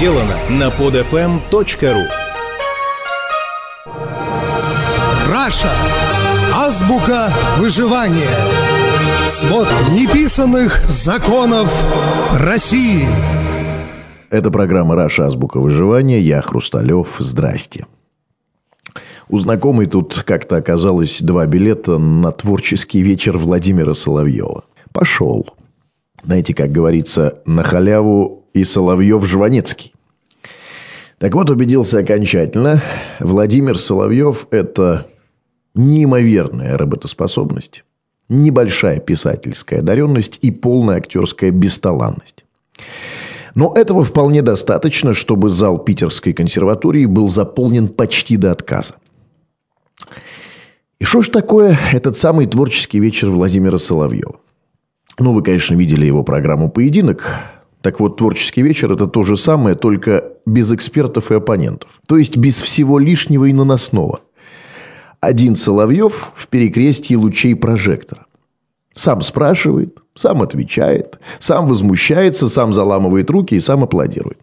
сделано на podfm.ru Раша. Азбука выживания. Свод неписанных законов России. Это программа «Раша. Азбука выживания». Я Хрусталев. Здрасте. У знакомой тут как-то оказалось два билета на творческий вечер Владимира Соловьева. Пошел. Знаете, как говорится, на халяву и Соловьев-Жванецкий. Так вот, убедился окончательно. Владимир Соловьев – это неимоверная работоспособность, небольшая писательская одаренность и полная актерская бесталанность. Но этого вполне достаточно, чтобы зал Питерской консерватории был заполнен почти до отказа. И что ж такое этот самый творческий вечер Владимира Соловьева? Ну, вы, конечно, видели его программу «Поединок». Так вот, творческий вечер – это то же самое, только без экспертов и оппонентов. То есть, без всего лишнего и наносного. Один Соловьев в перекрестии лучей прожектора. Сам спрашивает, сам отвечает, сам возмущается, сам заламывает руки и сам аплодирует.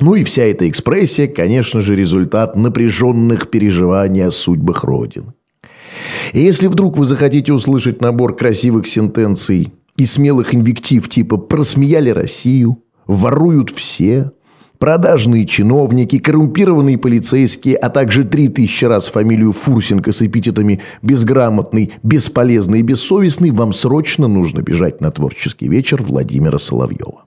Ну и вся эта экспрессия, конечно же, результат напряженных переживаний о судьбах Родины. И если вдруг вы захотите услышать набор красивых сентенций и смелых инвектив типа «просмеяли Россию», «воруют все», Продажные чиновники, коррумпированные полицейские, а также три тысячи раз фамилию Фурсенко с эпитетами «безграмотный», «бесполезный» и «бессовестный» вам срочно нужно бежать на творческий вечер Владимира Соловьева.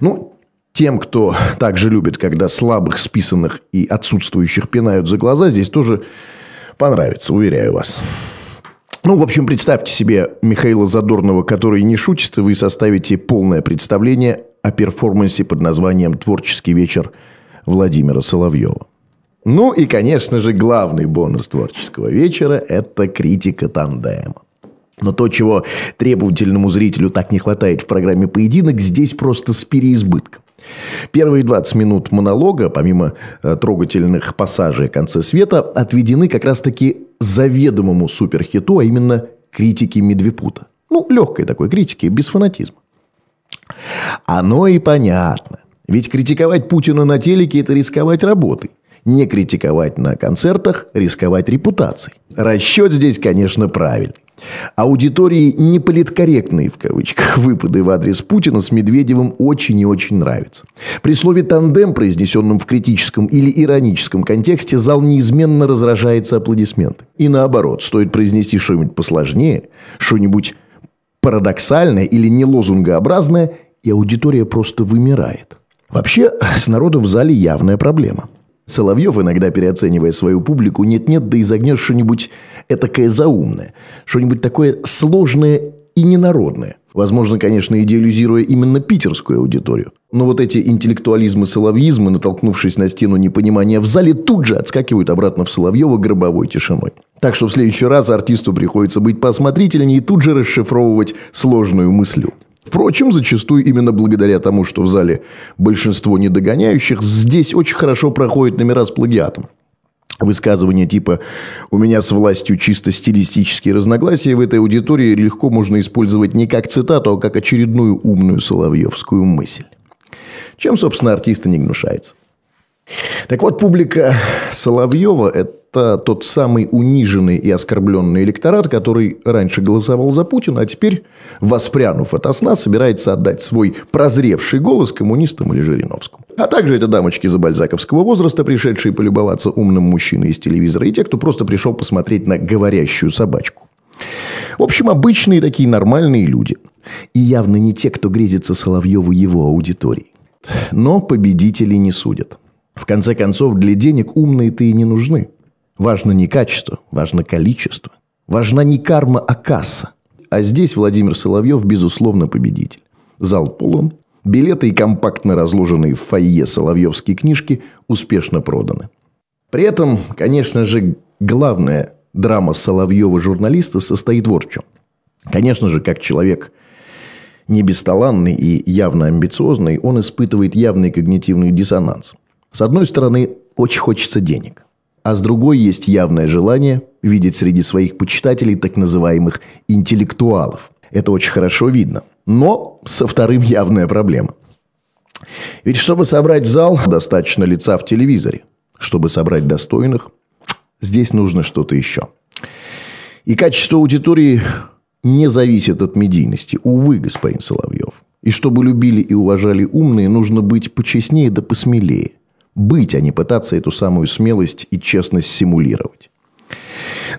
Ну, тем, кто также любит, когда слабых, списанных и отсутствующих пинают за глаза, здесь тоже понравится, уверяю вас. Ну, в общем, представьте себе Михаила Задорнова, который не шутит, и вы составите полное представление о перформансе под названием «Творческий вечер» Владимира Соловьева. Ну и, конечно же, главный бонус творческого вечера – это критика тандема. Но то, чего требовательному зрителю так не хватает в программе «Поединок», здесь просто с переизбытком. Первые 20 минут монолога, помимо э, трогательных пассажей о конце света, отведены как раз-таки заведомому суперхиту, а именно критике Медвепута. Ну, легкой такой критики, без фанатизма. Оно и понятно. Ведь критиковать Путина на телеке – это рисковать работой. Не критиковать на концертах – рисковать репутацией. Расчет здесь, конечно, правильный. Аудитории неполиткорректные, в кавычках, выпады в адрес Путина с Медведевым очень и очень нравятся. При слове «тандем», произнесенном в критическом или ироническом контексте, зал неизменно разражается аплодисменты. И наоборот, стоит произнести что-нибудь посложнее, что-нибудь парадоксальное или не лозунгообразное, и аудитория просто вымирает. Вообще, с народом в зале явная проблема. Соловьев, иногда переоценивая свою публику, нет-нет, да изогнет что-нибудь этакое заумное, что-нибудь такое сложное и ненародное. Возможно, конечно, идеализируя именно питерскую аудиторию. Но вот эти интеллектуализмы-соловьизмы, натолкнувшись на стену непонимания в зале, тут же отскакивают обратно в Соловьева гробовой тишиной. Так что в следующий раз артисту приходится быть посмотрительнее и тут же расшифровывать сложную мыслю. Впрочем, зачастую именно благодаря тому, что в зале большинство недогоняющих, здесь очень хорошо проходят номера с плагиатом. Высказывания типа «у меня с властью чисто стилистические разногласия» в этой аудитории легко можно использовать не как цитату, а как очередную умную соловьевскую мысль. Чем, собственно, артиста не гнушается. Так вот, публика Соловьева – это тот самый униженный и оскорбленный электорат, который раньше голосовал за Путина, а теперь, воспрянув от сна, собирается отдать свой прозревший голос коммунистам или Жириновскому. А также это дамочки за бальзаковского возраста, пришедшие полюбоваться умным мужчиной из телевизора, и те, кто просто пришел посмотреть на говорящую собачку. В общем, обычные такие нормальные люди. И явно не те, кто грезится Соловьеву его аудитории. Но победители не судят. В конце концов, для денег умные-то и не нужны. Важно не качество, важно количество. Важна не карма, а касса. А здесь Владимир Соловьев, безусловно, победитель. Зал полон, билеты и компактно разложенные в фойе соловьевские книжки успешно проданы. При этом, конечно же, главная драма Соловьева-журналиста состоит вот в чем. Конечно же, как человек не бесталанный и явно амбициозный, он испытывает явный когнитивный диссонанс – с одной стороны, очень хочется денег. А с другой есть явное желание видеть среди своих почитателей так называемых интеллектуалов. Это очень хорошо видно. Но со вторым явная проблема. Ведь чтобы собрать зал, достаточно лица в телевизоре. Чтобы собрать достойных, здесь нужно что-то еще. И качество аудитории не зависит от медийности. Увы, господин Соловьев. И чтобы любили и уважали умные, нужно быть почестнее да посмелее. Быть, а не пытаться эту самую смелость и честность симулировать.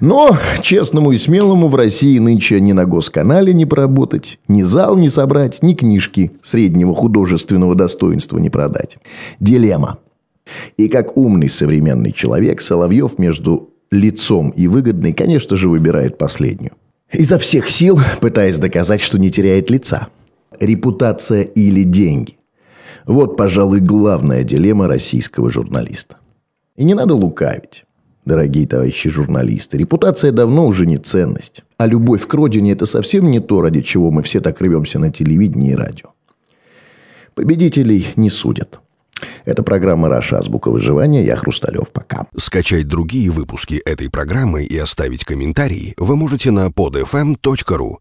Но честному и смелому в России нынче ни на госканале не поработать, ни зал не собрать, ни книжки среднего художественного достоинства не продать. Дилемма. И как умный современный человек, Соловьев между лицом и выгодной, конечно же, выбирает последнюю. Изо всех сил пытаясь доказать, что не теряет лица. Репутация или деньги. Вот, пожалуй, главная дилемма российского журналиста. И не надо лукавить, дорогие товарищи журналисты. Репутация давно уже не ценность. А любовь к родине – это совсем не то, ради чего мы все так рвемся на телевидении и радио. Победителей не судят. Это программа «Раша. Азбука выживания». Я Хрусталев. Пока. Скачать другие выпуски этой программы и оставить комментарии вы можете на podfm.ru.